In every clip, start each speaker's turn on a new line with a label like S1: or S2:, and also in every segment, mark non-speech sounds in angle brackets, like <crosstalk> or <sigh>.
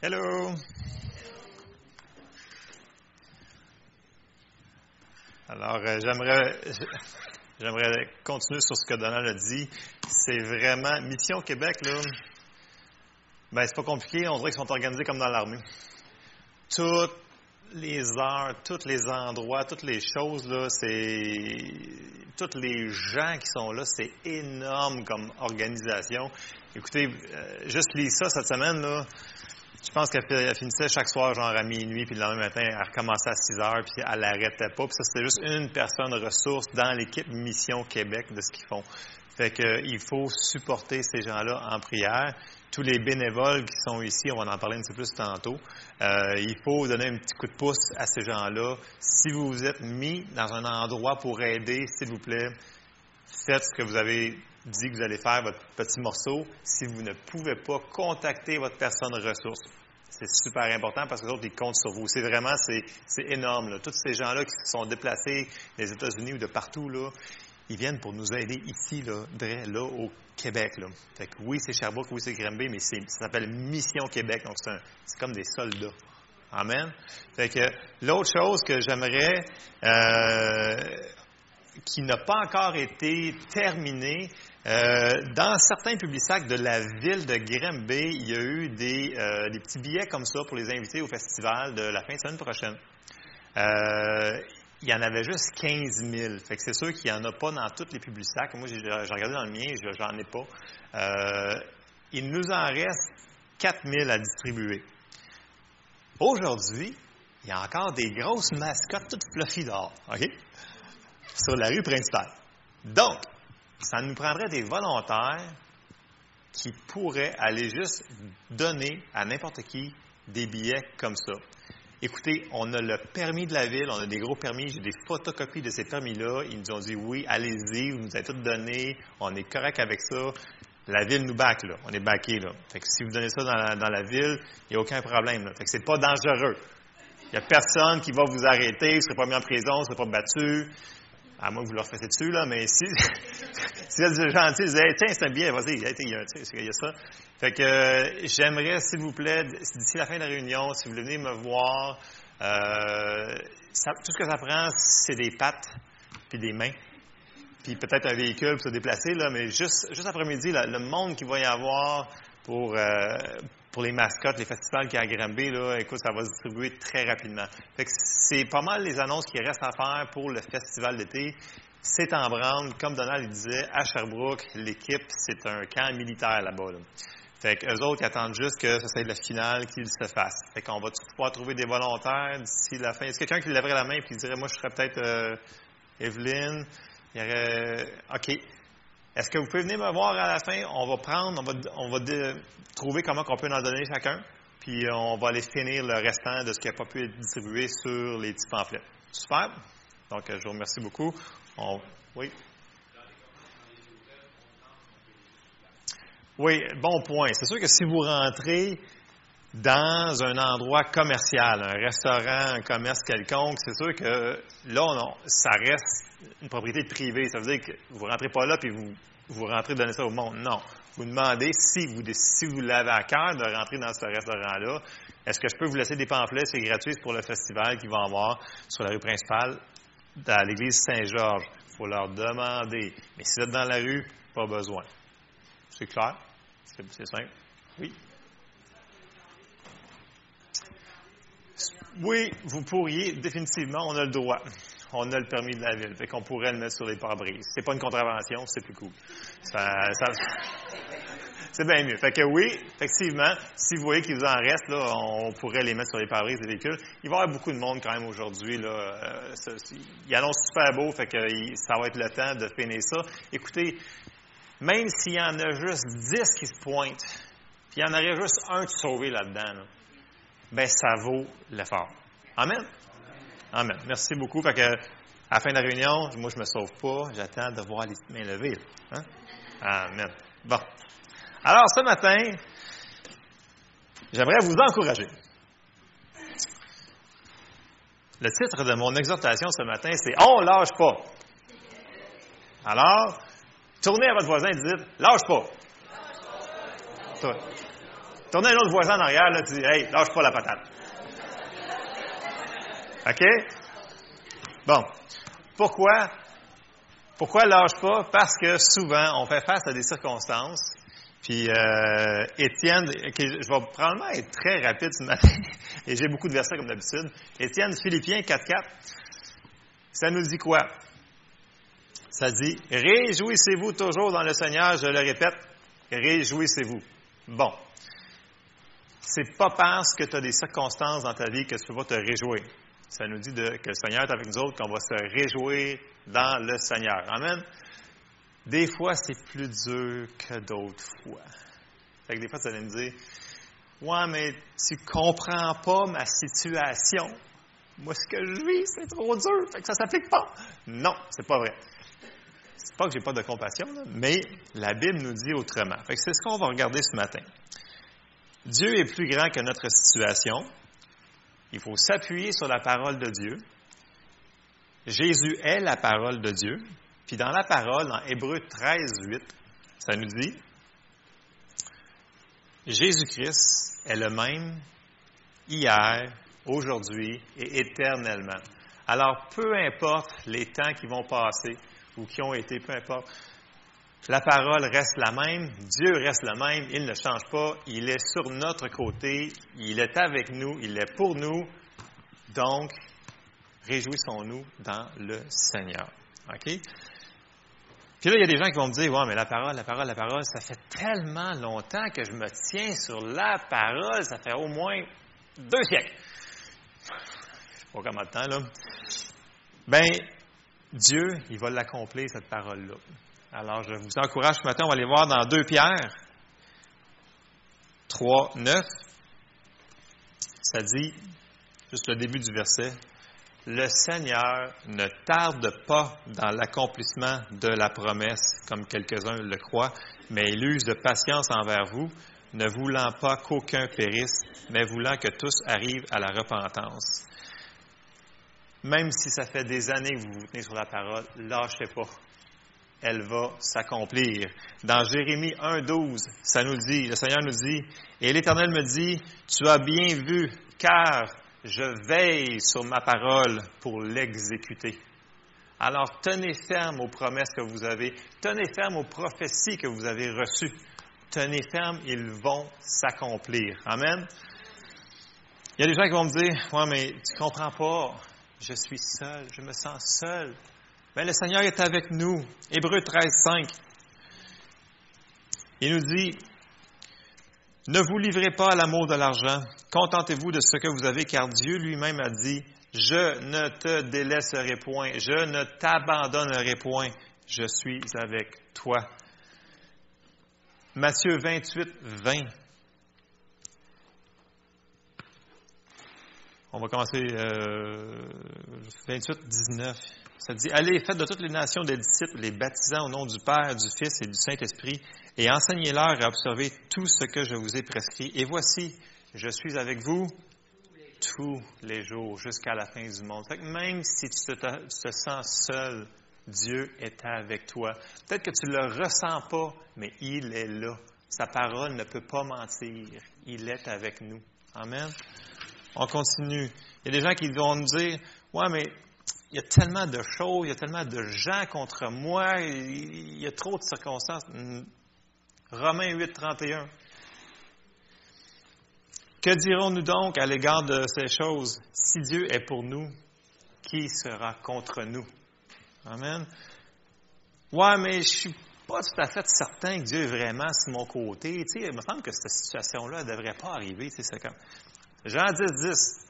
S1: Hello. Alors, euh, j'aimerais, <laughs> j'aimerais continuer sur ce que Donald a dit. C'est vraiment Mission Québec là. Ben, c'est pas compliqué. On dirait qu'ils sont organisés comme dans l'armée. Toutes les heures, tous les endroits, toutes les choses là, c'est tous les gens qui sont là, c'est énorme comme organisation. Écoutez, euh, juste lire ça cette semaine là. Je pense qu'elle finissait chaque soir, genre à minuit, puis le lendemain matin, elle recommençait à 6 heures, puis elle n'arrêtait pas. Puis ça, c'était juste une personne ressource dans l'équipe Mission Québec de ce qu'ils font. Fait qu'il faut supporter ces gens-là en prière. Tous les bénévoles qui sont ici, on va en parler un petit peu plus tantôt. Euh, il faut donner un petit coup de pouce à ces gens-là. Si vous vous êtes mis dans un endroit pour aider, s'il vous plaît, faites ce que vous avez dit que vous allez faire votre petit morceau. Si vous ne pouvez pas contacter votre personne ressource, c'est super important parce que les autres, ils comptent sur vous. C'est vraiment, c'est énorme. Tous ces gens-là qui se sont déplacés des États-Unis ou de partout, là, ils viennent pour nous aider ici, là, au Québec. Là. Fait que oui, c'est Sherbrooke, oui, c'est Granby, mais ça s'appelle Mission Québec. Donc, c'est comme des soldats. Amen. L'autre chose que j'aimerais, euh, qui n'a pas encore été terminée, euh, dans certains publics de la ville de Granby, il y a eu des, euh, des, petits billets comme ça pour les invités au festival de la fin de semaine prochaine. Euh, il y en avait juste 15 000. Fait que c'est sûr qu'il n'y en a pas dans tous les publics. Moi, j'ai regardé dans le mien, j'en ai pas. il nous en reste 4 000 à distribuer. Aujourd'hui, il y a encore des grosses mascottes toutes fluffy dehors, OK? Sur la rue principale. Donc, ça nous prendrait des volontaires qui pourraient aller juste donner à n'importe qui des billets comme ça. Écoutez, on a le permis de la ville, on a des gros permis, j'ai des photocopies de ces permis-là. Ils nous ont dit oui, allez-y, vous nous avez tout donné, on est correct avec ça. La ville nous back, là. On est backé, là. Fait que si vous donnez ça dans la, ville, il n'y a aucun problème, là. Fait que c'est pas dangereux. Il n'y a personne qui va vous arrêter, vous ne serez pas mis en prison, vous ne serez pas battu à moins que vous leur fassiez dessus, là, mais si, <laughs> si vous êtes gentil, vous tiens, c'est un billet, vas-y, il y a ça. Fait que euh, j'aimerais, s'il vous plaît, d'ici la fin de la réunion, si vous voulez venir me voir, euh, tout ce que ça prend, c'est des pattes puis des mains, puis peut-être un véhicule pour se déplacer, là, mais juste, juste après-midi, le monde qu'il va y avoir pour, euh, pour les mascottes, les festivals qui a là, écoute, ça va se distribuer très rapidement. c'est pas mal les annonces qui restent à faire pour le festival d'été. C'est en branle, comme Donald disait, à Sherbrooke, l'équipe, c'est un camp militaire là-bas. Fait qu'eux autres, ils attendent juste que ce soit la finale, qu'il se fasse. Fait qu'on va pouvoir trouver des volontaires d'ici la fin. Est-ce quelqu'un qui lèverait la main et qui dirait, moi, je serais peut-être euh, Evelyne? Il y aurait, OK. Est-ce que vous pouvez venir me voir à la fin? On va prendre, on va, trouver comment on peut en donner chacun, puis on va aller finir le restant de ce qui n'a pas pu être distribué sur les petits pamphlets. Super. Donc, je vous remercie beaucoup. oui. Oui, bon point. C'est sûr que si vous rentrez dans un endroit commercial, un restaurant, un commerce quelconque, c'est sûr que là, ça reste une propriété privée. Ça veut dire que vous ne rentrez pas là puis vous, vous rentrez donner ça au monde. Non. Vous demandez si vous, si vous l'avez à cœur de rentrer dans ce restaurant-là, est-ce que je peux vous laisser des pamphlets, c'est gratuit pour le festival qu'ils vont avoir sur la rue principale à l'église Saint-Georges. Il faut leur demander. Mais si vous êtes dans la rue, pas besoin. C'est clair? C'est simple? Oui? Oui, vous pourriez, définitivement, on a le droit on a le permis de la ville. Fait qu'on pourrait le mettre sur les pare-brises. C'est pas une contravention, c'est plus cool. c'est bien mieux. Fait que oui, effectivement, si vous voyez qu'il vous en reste, là, on pourrait les mettre sur les pare-brises des véhicules. Il va y avoir beaucoup de monde quand même aujourd'hui. Là. Euh, il annonce super beau, fait que ça va être le temps de finir ça. Écoutez, même s'il y en a juste 10 qui se pointent, puis il y en aurait juste un de sauvé là-dedans, ben ça vaut l'effort. Amen. Amen. Merci beaucoup. Fait que, à la fin de la réunion, moi, je ne me sauve pas. J'attends de voir les mains levées. Hein? Amen. Bon. Alors, ce matin, j'aimerais vous encourager. Le titre de mon exhortation ce matin, c'est On lâche pas. Alors, tournez à votre voisin et dites Lâche pas. Toi. Tournez un autre voisin en arrière, tu dis, hey, lâche pas la patate. OK? Bon. Pourquoi? Pourquoi lâche pas? Parce que souvent, on fait face à des circonstances. Puis, euh, Étienne, je vais probablement être très rapide ce matin, <laughs> et j'ai beaucoup de versets comme d'habitude. Étienne, Philippiens 4.4, ça nous dit quoi? Ça dit, réjouissez-vous toujours dans le Seigneur, je le répète, réjouissez-vous. Bon. C'est pas parce que tu as des circonstances dans ta vie que tu vas te réjouir. Ça nous dit que le Seigneur est avec nous autres, qu'on va se réjouir dans le Seigneur. Amen. Des fois, c'est plus dur que d'autres fois. Fait que des fois, tu allez me dire, ouais, mais tu comprends pas ma situation. Moi, ce que je vis, c'est trop dur, fait que ça s'applique pas. Non, c'est pas vrai. C'est pas que j'ai pas de compassion, mais la Bible nous dit autrement. Fait que c'est ce qu'on va regarder ce matin. Dieu est plus grand que notre situation. Il faut s'appuyer sur la parole de Dieu. Jésus est la parole de Dieu. Puis dans la parole, en Hébreu 13, 8, ça nous dit Jésus-Christ est le même hier, aujourd'hui et éternellement. Alors, peu importe les temps qui vont passer ou qui ont été, peu importe, la parole reste la même, Dieu reste le même, il ne change pas, il est sur notre côté, il est avec nous, il est pour nous. Donc, réjouissons-nous dans le Seigneur. OK? Puis là, il y a des gens qui vont me dire, ouais, mais la parole, la parole, la parole, ça fait tellement longtemps que je me tiens sur la parole, ça fait au moins deux siècles. Je sais pas combien de temps, là. Ben, Dieu, il va l'accomplir, cette parole-là. Alors, je vous encourage ce matin, on va aller voir dans 2 Pierre 3, 9. Ça dit, juste le début du verset, le Seigneur ne tarde pas dans l'accomplissement de la promesse, comme quelques-uns le croient, mais il use de patience envers vous, ne voulant pas qu'aucun périsse, mais voulant que tous arrivent à la repentance. Même si ça fait des années que vous vous tenez sur la parole, lâchez pas elle va s'accomplir. Dans Jérémie 1.12, ça nous dit, le Seigneur nous dit, et l'Éternel me dit, tu as bien vu, car je veille sur ma parole pour l'exécuter. Alors tenez ferme aux promesses que vous avez, tenez ferme aux prophéties que vous avez reçues. Tenez ferme, ils vont s'accomplir. Amen. Il y a des gens qui vont me dire, ouais, mais tu comprends pas, je suis seul, je me sens seul. Ben, le Seigneur est avec nous. Hébreu 13, 5. Il nous dit, ne vous livrez pas à l'amour de l'argent, contentez-vous de ce que vous avez, car Dieu lui-même a dit, je ne te délaisserai point, je ne t'abandonnerai point, je suis avec toi. Matthieu 28, 20. On va commencer euh, 28, 19. Ça dit, allez, faites de toutes les nations des disciples, les baptisant au nom du Père, du Fils et du Saint-Esprit, et enseignez-leur à observer tout ce que je vous ai prescrit. Et voici, je suis avec vous tous les jours jusqu'à la fin du monde. Fait que même si tu te, sens seul, Dieu est avec toi. Peut-être que tu ne le ressens pas, mais il est là. Sa parole ne peut pas mentir. Il est avec nous. Amen. On continue. Il y a des gens qui vont nous dire, ouais, mais il y a tellement de choses, il y a tellement de gens contre moi, il y a trop de circonstances. Hmm. Romains 8, 31. Que dirons-nous donc à l'égard de ces choses? Si Dieu est pour nous, qui sera contre nous? Amen. Ouais, mais je suis pas tout à fait certain que Dieu est vraiment sur mon côté. Tu sais, il me semble que cette situation-là ne devrait pas arriver. Tu c'est comme Jean 10, 10.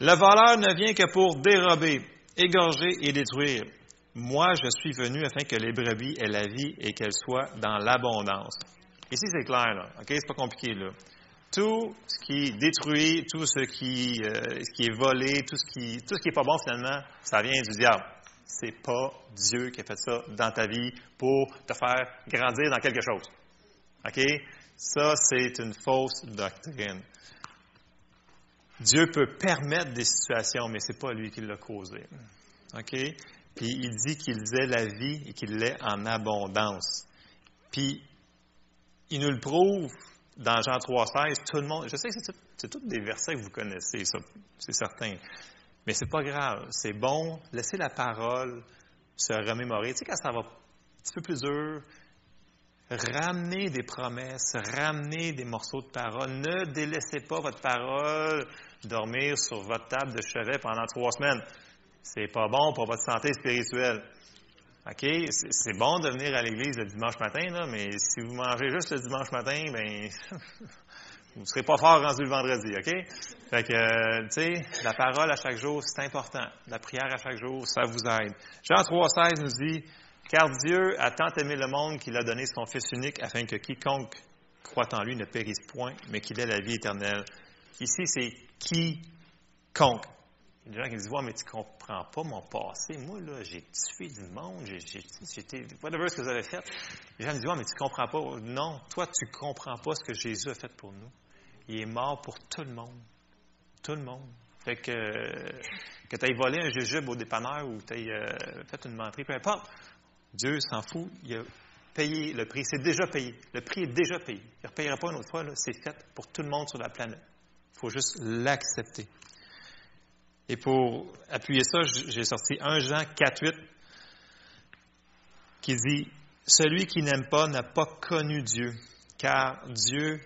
S1: Le voleur ne vient que pour dérober, égorger et détruire. Moi, je suis venu afin que les brebis aient la vie et qu'elles soient dans l'abondance. Ici, c'est clair, là. OK? C'est pas compliqué, là. Tout ce qui détruit, tout ce qui, euh, ce qui est volé, tout ce qui, tout ce qui est pas bon, finalement, ça vient du diable. C'est pas Dieu qui a fait ça dans ta vie pour te faire grandir dans quelque chose. OK? Ça, c'est une fausse doctrine. Dieu peut permettre des situations, mais ce n'est pas lui qui l'a causé. OK? Puis il dit qu'il est la vie et qu'il l'est en abondance. Puis il nous le prouve dans Jean 3,16. Tout le monde, je sais que c'est, c'est tous des versets que vous connaissez, ça, c'est certain. Mais c'est pas grave. C'est bon. Laissez la parole se remémorer. Tu sais, quand ça va un petit peu plus dur, ramenez des promesses, ramenez des morceaux de parole. Ne délaissez pas votre parole dormir sur votre table de chevet pendant trois semaines. C'est pas bon pour votre santé spirituelle. OK? C'est bon de venir à l'église le dimanche matin, mais si vous mangez juste le dimanche matin, ben <laughs> vous ne serez pas fort rendu le vendredi, OK? Fait euh, tu sais, la parole à chaque jour, c'est important. La prière à chaque jour, ça vous aide. Jean 3,16 nous dit Car Dieu a tant aimé le monde qu'il a donné son Fils unique afin que quiconque croit en lui ne périsse point, mais qu'il ait la vie éternelle. Ici, c'est quiconque. Il y a des gens qui disent Ouais, mais tu comprends pas mon passé. Moi, là, j'ai tué du monde, été. Whatever ce que vous avez fait. Les gens me disent Ouais, mais tu comprends pas. Non, toi, tu comprends pas ce que Jésus a fait pour nous. Il est mort pour tout le monde. Tout le monde. Fait que, que tu aies volé un jujube au dépanneur ou tu aies euh, fait une menterie, peu importe. Dieu s'en fout. Il a payé le prix. C'est déjà payé. Le prix est déjà payé. Il ne repayera pas une autre fois. C'est fait pour tout le monde sur la planète. Il faut juste l'accepter. Et pour appuyer ça, j'ai sorti 1 Jean 4.8 qui dit Celui qui n'aime pas n'a pas connu Dieu, car Dieu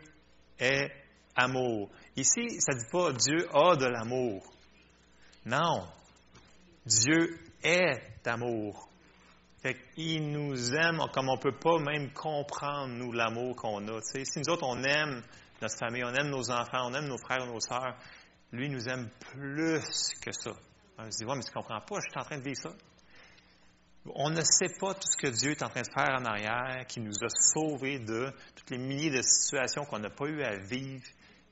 S1: est amour. Ici, ça ne dit pas Dieu a de l'amour. Non. Dieu est amour. Fait il nous aime comme on ne peut pas même comprendre, nous, l'amour qu'on a. si nous autres, on aime notre famille, on aime nos enfants, on aime nos frères nos sœurs, lui nous aime plus que ça. On se dit, ouais, mais tu ne comprends pas, je suis en train de vivre ça. On ne sait pas tout ce que Dieu est en train de faire en arrière, qui nous a sauvés de toutes les milliers de situations qu'on n'a pas eu à vivre,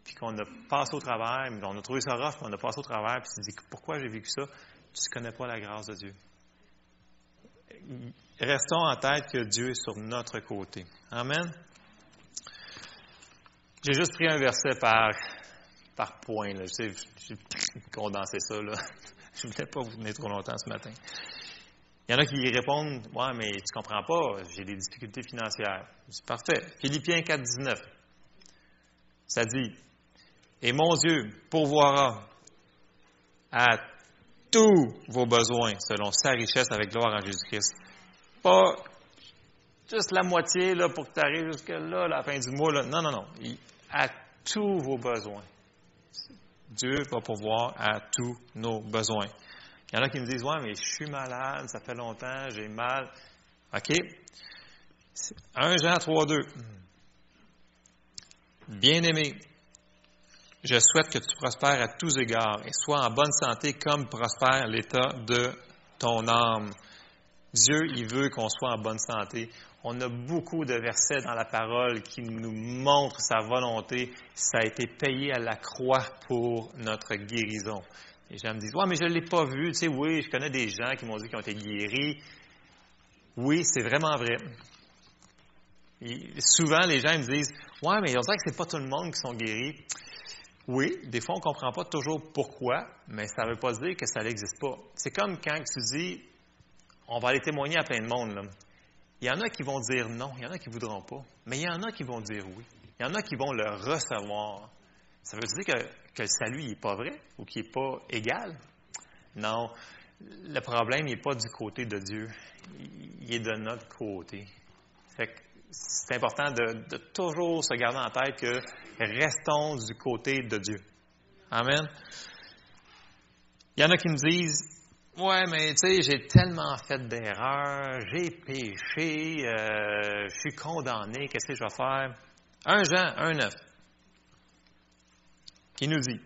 S1: puis qu'on a passé au travers, mais on a trouvé ça rough, puis on a passé au travers, puis tu te dis, pourquoi j'ai vécu ça? Tu ne connais pas la grâce de Dieu. Restons en tête que Dieu est sur notre côté. Amen. J'ai juste pris un verset par par point. Je sais, j'ai <laughs> condensé ça. <laughs> Je ne voulais pas vous tenir trop longtemps ce matin. Il y en a qui répondent Ouais, mais tu comprends pas, j'ai des difficultés financières. C'est parfait. Philippiens 4, 19. Ça dit Et mon Dieu pourvoira à tous vos besoins selon sa richesse avec gloire en Jésus-Christ. Pas juste la moitié là, pour que tu arrives jusque là, à la fin du mois. Non, non, non. À tous vos besoins. Dieu va pourvoir à tous nos besoins. Il y en a qui me disent, ouais, mais je suis malade, ça fait longtemps, j'ai mal. OK? 1 Jean 3, 2. Bien-aimé, je souhaite que tu prospères à tous égards et sois en bonne santé comme prospère l'état de ton âme. Dieu, il veut qu'on soit en bonne santé. On a beaucoup de versets dans la parole qui nous montrent sa volonté. Ça a été payé à la croix pour notre guérison. Les gens me disent, ouais, mais je ne l'ai pas vu. Tu sais, oui, je connais des gens qui m'ont dit qu'ils ont été guéris. Oui, c'est vraiment vrai. souvent, les gens me disent, ouais, mais on dirait que c'est pas tout le monde qui sont guéris. Oui, des fois, on ne comprend pas toujours pourquoi, mais ça ne veut pas dire que ça n'existe pas. C'est comme quand tu dis, on va aller témoigner à plein de monde. Il y en a qui vont dire non, il y en a qui ne voudront pas, mais il y en a qui vont dire oui. Il y en a qui vont le recevoir. Ça veut dire que, que le salut n'est pas vrai ou qu'il n'est pas égal? Non. Le problème n'est pas du côté de Dieu. Il est de notre côté. C'est important de, toujours se garder en tête que restons du côté de Dieu. Amen. Il y en a qui me disent, Ouais, mais tu sais, j'ai tellement fait d'erreurs, j'ai péché, euh, je suis condamné, qu'est-ce que je vais faire? Un Jean, un neuf, qui nous dit,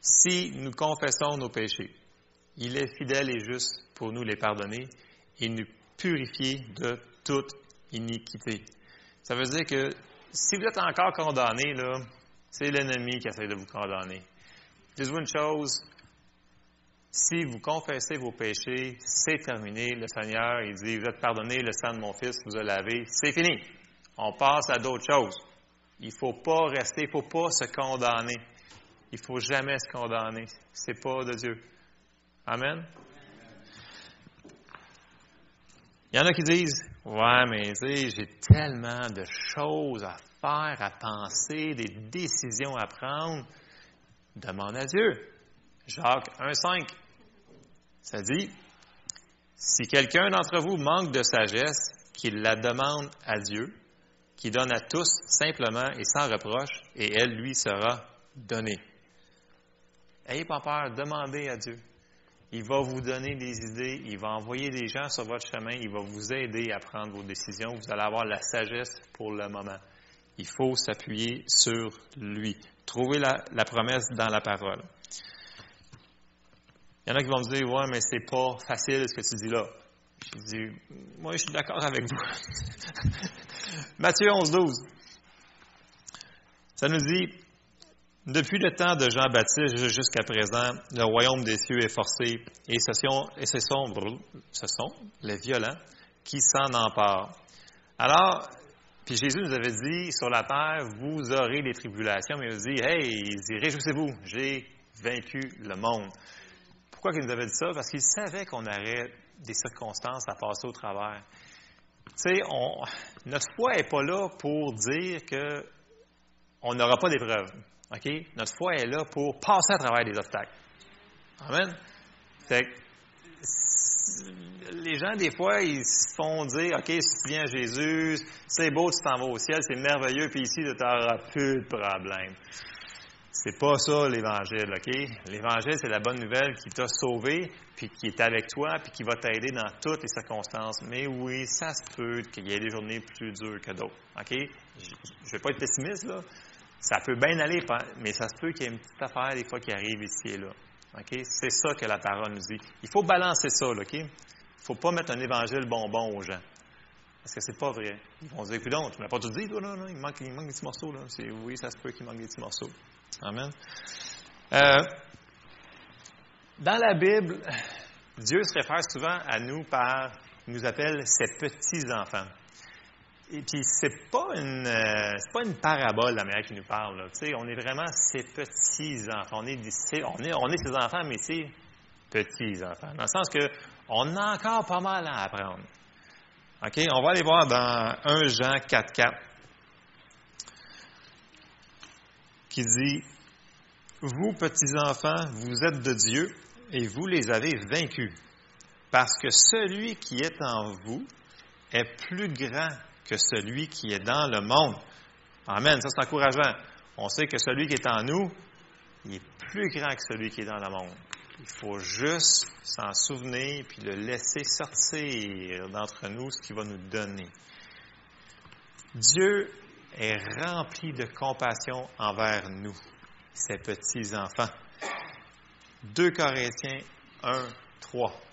S1: si nous confessons nos péchés, il est fidèle et juste pour nous les pardonner et nous purifier de toute iniquité. Ça veut dire que si vous êtes encore condamné, c'est l'ennemi qui essaie de vous condamner. Dites-vous une chose, si vous confessez vos péchés, c'est terminé. Le Seigneur, il dit, vous êtes pardonné, le sang de mon Fils vous a lavé, c'est fini. On passe à d'autres choses. Il ne faut pas rester, il ne faut pas se condamner. Il ne faut jamais se condamner. Ce n'est pas de Dieu. Amen. Il y en a qui disent Ouais, mais j'ai tellement de choses à faire, à penser, des décisions à prendre. Demande à Dieu. Jacques 1,5. Ça dit Si quelqu'un d'entre vous manque de sagesse, qu'il la demande à Dieu, qui donne à tous simplement et sans reproche, et elle lui sera donnée. Ayez pas peur, demandez à Dieu. Il va vous donner des idées, il va envoyer des gens sur votre chemin, il va vous aider à prendre vos décisions. Vous allez avoir la sagesse pour le moment. Il faut s'appuyer sur lui. Trouver la, promesse dans la parole. Il y en a qui vont me dire, ouais, mais c'est pas facile ce que tu dis là. Je dis, moi, je suis d'accord avec vous. <laughs> Matthieu 11, 12. Ça nous dit, depuis le temps de Jean-Baptiste jusqu'à présent, le royaume des cieux est forcé et ce sont, les violents qui s'en emparent. Alors, puis Jésus nous avait dit, sur la terre, vous aurez des tribulations, mais il nous dit, hey, réjouissez-vous, j'ai vaincu le monde. Pourquoi il nous avait dit ça? Parce qu'il savait qu'on aurait des circonstances à passer au travers. Tu sais, notre foi n'est pas là pour dire qu'on n'aura pas d'épreuves. OK? Notre foi est là pour passer à travers des obstacles. Amen? les gens, des fois, ils se font dire OK, si tu viens à Jésus, c'est beau, tu t'en vas au ciel, c'est merveilleux, puis ici, tu n'auras plus de problème. C'est pas ça l'Évangile, OK? L'Évangile, c'est la bonne nouvelle qui t'a sauvé, puis qui est avec toi, puis qui va t'aider dans toutes les circonstances. Mais oui, ça se peut qu'il y ait des journées plus dures que d'autres, OK? Je ne vais pas être pessimiste, là. Ça peut bien aller, mais ça se peut qu'il y ait une petite affaire des fois qui arrive ici et là. C'est ça que la parole nous dit. Il faut balancer ça, OK? Il ne faut pas mettre un évangile bonbon aux gens. Parce que c'est pas vrai. Ils vont se dire, non, tu m'as pas tout dit, toi, là, il, manque, il manque des petits morceaux, là. Oui, ça se peut qu'il manque des petits morceaux. Amen. Euh, dans la Bible, Dieu se réfère souvent à nous par, il nous appelle ses petits-enfants. Et puis, c'est pas une, euh, pas une parabole, la manière qui nous parle. On est vraiment ses petits-enfants. On est, on, est, on est ses enfants, mais c'est petits-enfants. Dans le sens que on a encore pas mal à apprendre. OK? On va aller voir dans 1 Jean 4, 4, qui dit Vous, petits-enfants, vous êtes de Dieu et vous les avez vaincus, parce que celui qui est en vous est plus grand que celui qui est dans le monde. Amen, ça c'est encourageant. On sait que celui qui est en nous, il est plus grand que celui qui est dans le monde. Il faut juste s'en souvenir puis le laisser sortir d'entre nous ce qu'il va nous donner. Dieu est rempli de compassion envers nous, ses petits-enfants. 2 Corinthiens 1, 3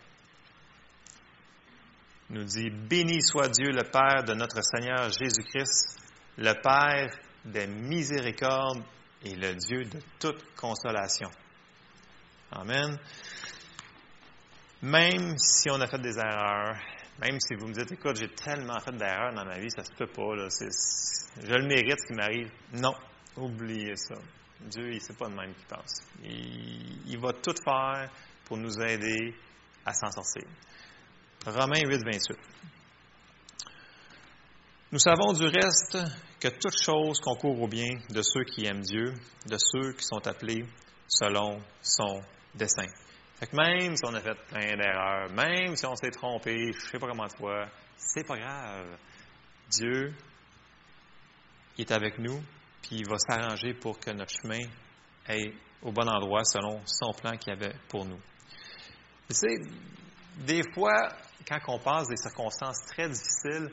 S1: nous dit, Béni soit Dieu le Père de notre Seigneur Jésus-Christ, le Père des miséricordes et le Dieu de toute consolation. Amen. Même si on a fait des erreurs, même si vous me dites, écoute, j'ai tellement fait d'erreurs dans ma vie, ça se peut pas, là, je le mérite ce qui m'arrive. Non, oubliez ça. Dieu, il sait pas de même qu'il pense. il va tout faire pour nous aider à s'en sortir. Romains 8, 28. Nous savons du reste que toute chose concourt au bien de ceux qui aiment Dieu, de ceux qui sont appelés selon son dessein. Fait même si on a fait plein d'erreurs, même si on s'est trompé, je ne sais pas comment fois, c'est pas grave. Dieu est avec nous, puis il va s'arranger pour que notre chemin aille au bon endroit selon son plan qu'il avait pour nous. Tu sais, des fois, quand on passe des circonstances très difficiles,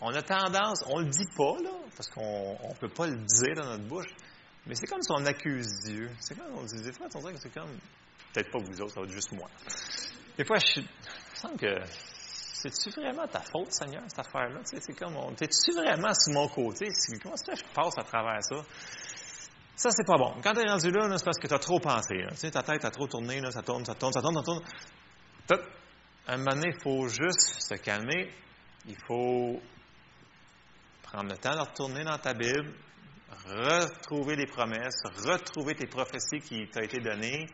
S1: on a tendance, on ne le dit pas, là, parce qu'on ne peut pas le dire dans notre bouche, mais c'est comme si on accuse Dieu. C'est comme on dit, des fois, on dirait que c'est comme, peut-être pas vous autres, ça va être juste moi. Des fois, je, sens que, c'est-tu vraiment ta faute, Seigneur, cette affaire-là? c'est comme, t'es-tu vraiment sur mon côté? Comment est-ce que je passe à travers ça? Ça, c'est pas bon. Quand tu es rendu là, c'est parce que tu as trop pensé. Ta tête a trop tourné, là, ça tourne, ça tourne, ça tourne, ça tourne un moment donné, il faut juste se calmer. Il faut prendre le temps de retourner dans ta Bible, retrouver les promesses, retrouver tes prophéties qui t'ont été données,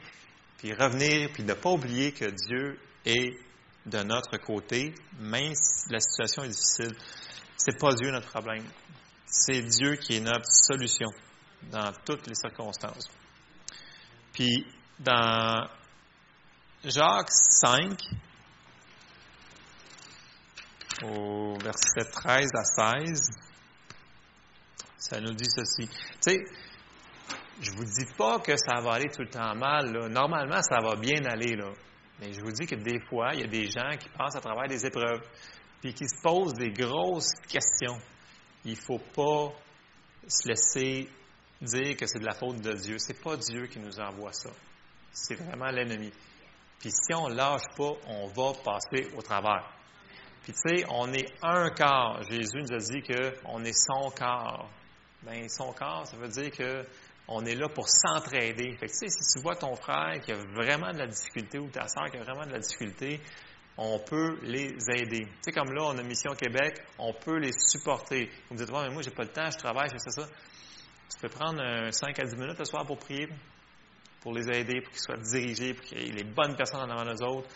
S1: puis revenir, puis ne pas oublier que Dieu est de notre côté, même si la situation est difficile. C'est pas Dieu notre problème. C'est Dieu qui est notre solution dans toutes les circonstances. Puis, dans Jacques 5, au verset 13 à 16, ça nous dit ceci. Tu sais, je vous dis pas que ça va aller tout le temps mal. Normalement, ça va bien aller. Là. Mais je vous dis que des fois, il y a des gens qui passent à travers des épreuves, puis qui se posent des grosses questions. Il ne faut pas se laisser dire que c'est de la faute de Dieu. C'est pas Dieu qui nous envoie ça. C'est vraiment l'ennemi. Puis si on lâche pas, on va passer au travers. Puis tu sais, on est un corps. Jésus nous a dit qu'on est son corps. Bien, son corps, ça veut dire que on est là pour s'entraider. Fait que, tu sais, si tu vois ton frère qui a vraiment de la difficulté ou ta soeur qui a vraiment de la difficulté, on peut les aider. Tu sais, comme là, on a Mission Québec, on peut les supporter. Vous me dites, ouais, mais moi, j'ai pas le temps, je travaille, je fais ça. Tu peux prendre 5 à 10 minutes le soir pour prier, pour les aider, pour qu'ils soient dirigés, pour qu'il y ait les bonnes personnes en avant d'eux autres.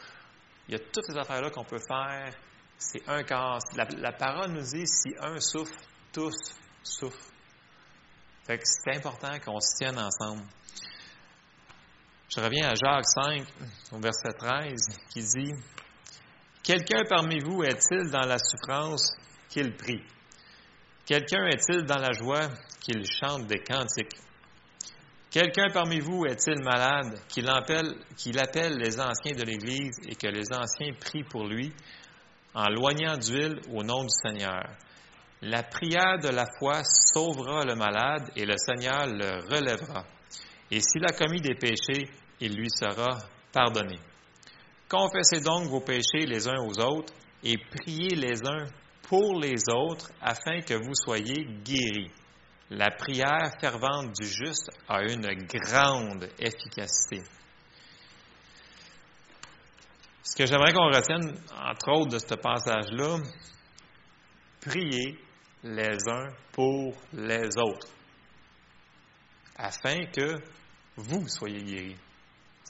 S1: Il y a toutes ces affaires-là qu'on peut faire. C'est un cas. La, parole nous dit, si un souffre, tous souffrent. C'est important qu'on se tienne ensemble. Je reviens à Jacques 5, au verset 13, qui dit Quelqu'un parmi vous est-il dans la souffrance qu'il prie? Quelqu'un est-il dans la joie qu'il chante des cantiques? Quelqu'un parmi vous est-il malade qu'il appelle, appelle les anciens de l'Église et que les anciens prient pour lui en loignant d'huile au nom du Seigneur? La prière de la foi sauvera le malade et le Seigneur le relèvera. Et s'il a commis des péchés, il lui sera pardonné. Confessez donc vos péchés les uns aux autres et priez les uns pour les autres afin que vous soyez guéris. La prière fervente du juste a une grande efficacité. Ce que j'aimerais qu'on retienne, entre autres, de ce passage-là, priez les uns pour les autres, afin que vous soyez guéris.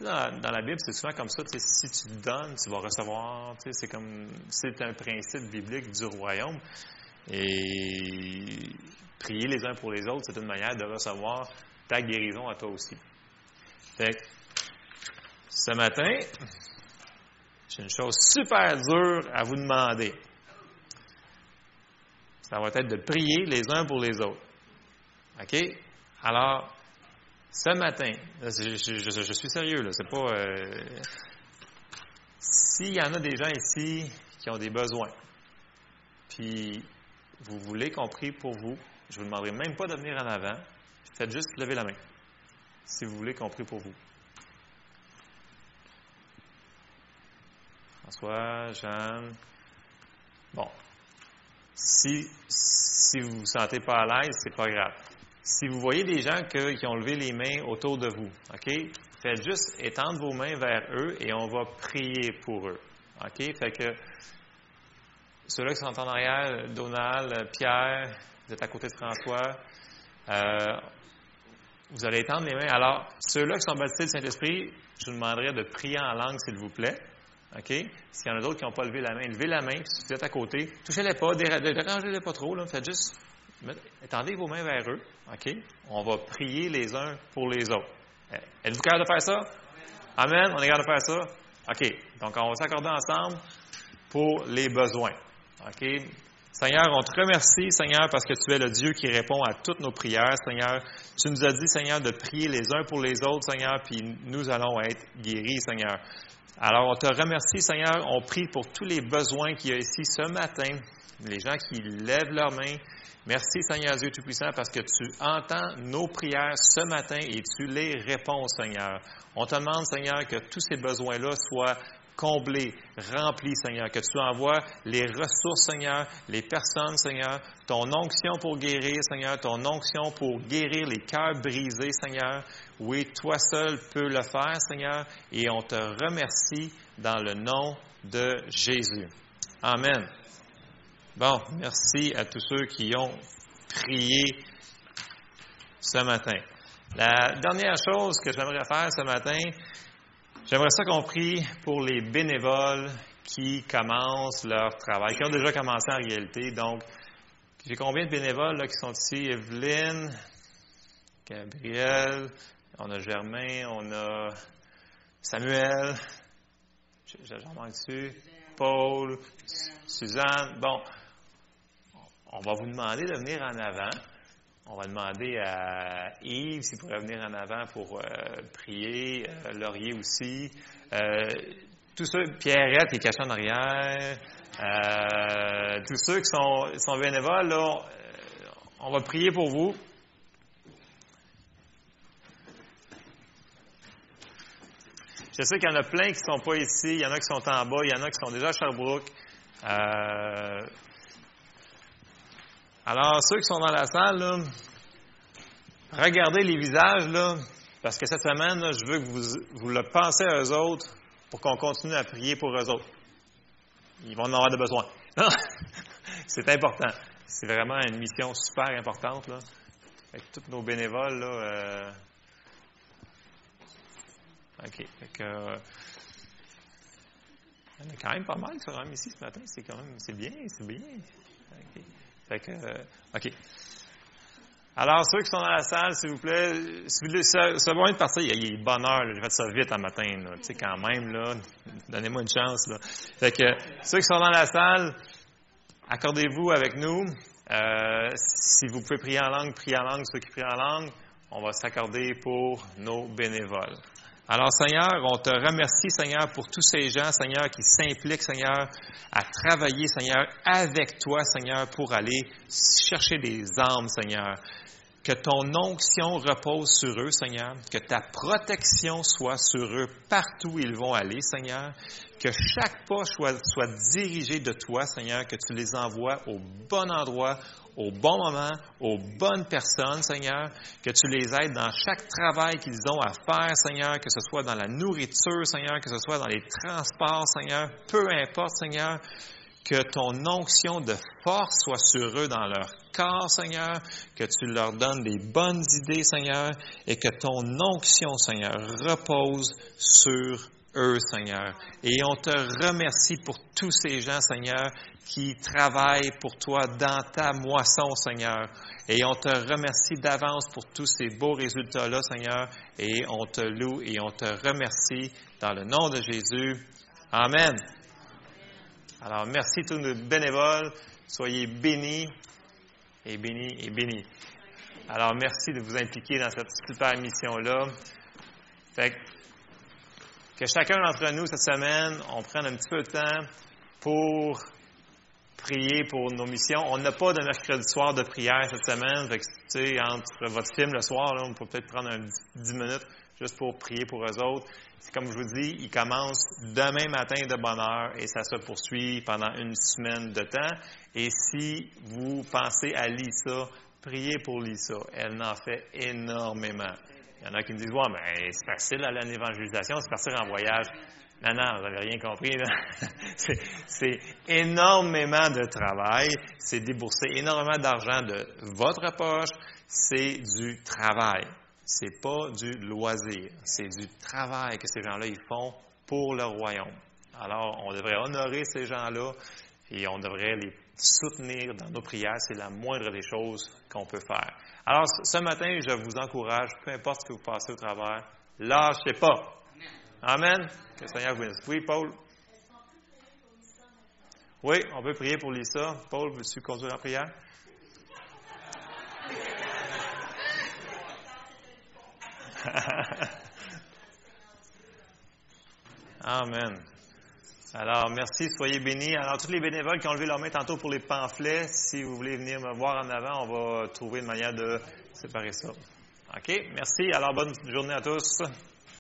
S1: dans, la Bible, c'est souvent comme ça, si tu donnes, tu vas recevoir, c'est comme, c'est un principe biblique du royaume. Et prier les uns pour les autres, c'est une manière de recevoir ta guérison à toi aussi. Fait ce matin, j'ai une chose super dure à vous demander ça va être de prier les uns pour les autres. OK? Alors, ce matin, je, suis sérieux, là, c'est pas. Euh, s'il y en a des gens ici qui ont des besoins, puis vous voulez qu'on prie pour vous, je ne vous demanderai même pas de venir en avant, faites juste lever la main, si vous voulez qu'on prie pour vous. François, Jeanne. Bon, si, si vous ne vous sentez pas à l'aise, c'est pas grave. Si vous voyez des gens qui ont levé les mains autour de vous, OK? Faites juste étendre vos mains vers eux et on va prier pour eux. OK? Fait que ceux-là qui sont en arrière, Donald, Pierre, vous êtes à côté de François, euh, vous allez étendre les mains. Alors, ceux-là qui sont baptisés du Saint-Esprit, je vous demanderai de prier en langue, s'il vous plaît. OK? S'il y en a d'autres qui n'ont pas levé la main, levez la main, si vous êtes à côté, touchez-les pas, dérangez-les pas trop, faites juste, étendez vos mains vers eux, OK? On va prier les uns pour les autres. Eh, êtes-vous capable de faire ça? Amen, on est capable de faire ça? OK, donc on va s'accorder ensemble pour les besoins. Seigneur, on te remercie, Seigneur, parce que tu es le Dieu qui répond à toutes nos prières, Seigneur. Tu nous as dit, Seigneur, de prier les uns pour les autres, Seigneur, puis nous allons être guéris, Seigneur. Alors, on te remercie, Seigneur. On prie pour tous les besoins qu'il y a ici ce matin, les gens qui lèvent leurs mains. Merci, Seigneur Dieu Tout-Puissant, parce que tu entends nos prières ce matin et tu les réponds, Seigneur. On te demande, Seigneur, que tous ces besoins-là soient comblés, remplis, Seigneur, que tu envoies les ressources, Seigneur, les personnes, Seigneur, ton onction pour guérir, Seigneur, ton onction pour guérir les cœurs brisés, Seigneur. Oui, toi seul peux le faire, Seigneur, et on te remercie dans le nom de Jésus. Amen. Bon, merci à tous ceux qui ont prié ce matin. La dernière chose que j'aimerais faire ce matin, j'aimerais ça qu'on prie pour les bénévoles qui commencent leur travail, qui ont déjà commencé en réalité. Donc, j'ai combien de bénévoles là, qui sont ici? Evelyne, Gabriel, on a Germain, on a Samuel, j'en manque dessus, Paul, Suzanne. Bon, on va vous demander de venir en avant. On va demander à Yves s'il pourrait venir en avant pour euh, prier, euh, Laurier aussi. Euh, tous ceux, Pierrette qui est caché en arrière, tous ceux qui sont, sont bénévoles, là, on va prier pour vous. Je sais qu'il y en a plein qui ne sont pas ici, il y en a qui sont en bas, il y en a qui sont déjà à Sherbrooke. Alors, ceux qui sont dans la salle, regardez les visages, là, parce que cette semaine, je veux que vous, le pensez à eux autres pour qu'on continue à prier pour eux autres. Ils vont en avoir de besoin. <laughs> C'est important. C'est vraiment une mission super importante. Avec tous nos bénévoles, là, euh, OK. Euh, il y en a quand même pas mal qui ici ce matin. C'est quand même, c'est bien, c'est bien. Fait euh, OK. Alors, ceux qui sont dans la salle, s'il vous plaît, si vous voulez, ça, ça va être parti. Il a bonheur, je vais ça vite un matin, Tu sais, quand même, là, donnez-moi une chance, là. Fait que, ceux qui sont dans la salle, accordez-vous avec nous. Euh, si vous pouvez prier en langue, priez en langue. Ceux qui prient en langue, on va s'accorder pour nos bénévoles. Alors, Seigneur, on te remercie, Seigneur, pour tous ces gens, Seigneur, qui s'impliquent, Seigneur, à travailler, Seigneur, avec toi, Seigneur, pour aller chercher des âmes, Seigneur. Que ton onction repose sur eux, Seigneur. Que ta protection soit sur eux partout où ils vont aller, Seigneur. Que chaque pas soit, dirigé de toi, Seigneur. Que tu les envoies au bon endroit, au bon moment, aux bonnes personnes, Seigneur, que tu les aides dans chaque travail qu'ils ont à faire, Seigneur, que ce soit dans la nourriture, Seigneur, que ce soit dans les transports, Seigneur, peu importe, Seigneur, que ton onction de force soit sur eux dans leur corps, Seigneur, que tu leur donnes des bonnes idées, Seigneur, et que ton onction, Seigneur, repose sur eux, Seigneur. Et on te remercie pour tous ces gens, Seigneur, qui travaillent pour toi dans ta moisson, Seigneur. Et on te remercie d'avance pour tous ces beaux résultats-là, Seigneur. Et on te loue et on te remercie dans le nom de Jésus. Amen. Alors, merci tous nos bénévoles. Soyez bénis et bénis et bénis. Alors, merci de vous impliquer dans cette super mission-là. Fait que chacun d'entre nous, cette semaine, on prenne un petit peu de temps pour prier pour nos missions. On n'a pas de mercredi soir de prière cette semaine. Fait que, entre votre film le soir, on peut peut-être prendre un 10 minutes juste pour prier pour eux autres. Comme je vous dis, il commence demain matin de bonne heure et ça se poursuit pendant une semaine de temps. Et si vous pensez à Lisa, priez pour Lisa. Elle en fait énormément. Il y en a qui me disent, ouais, mais c'est facile à l'évangélisation, c'est partir en voyage. Non, non, vous n'avez rien compris. <laughs> c'est énormément de travail, c'est débourser énormément d'argent de votre poche, c'est du travail. C'est pas du loisir, c'est du travail que ces gens-là ils font pour le royaume. Alors, on devrait honorer ces gens-là et on devrait les soutenir dans nos prières. C'est la moindre des choses qu'on peut faire. Alors, ce matin, je vous encourage, peu importe ce que vous passez au travers, lâchez pas. Amen. Que le Seigneur vous bénisse. Oui, Paul? Oui, on peut prier pour Lisa. Paul, veux-tu conduire en prière? <laughs> Amen. Alors, merci, soyez bénis. Alors, tous les bénévoles qui ont levé leur main tantôt pour les pamphlets, si vous voulez venir me voir en avant, on va trouver une manière de séparer ça. OK? Merci. Alors, bonne journée à tous.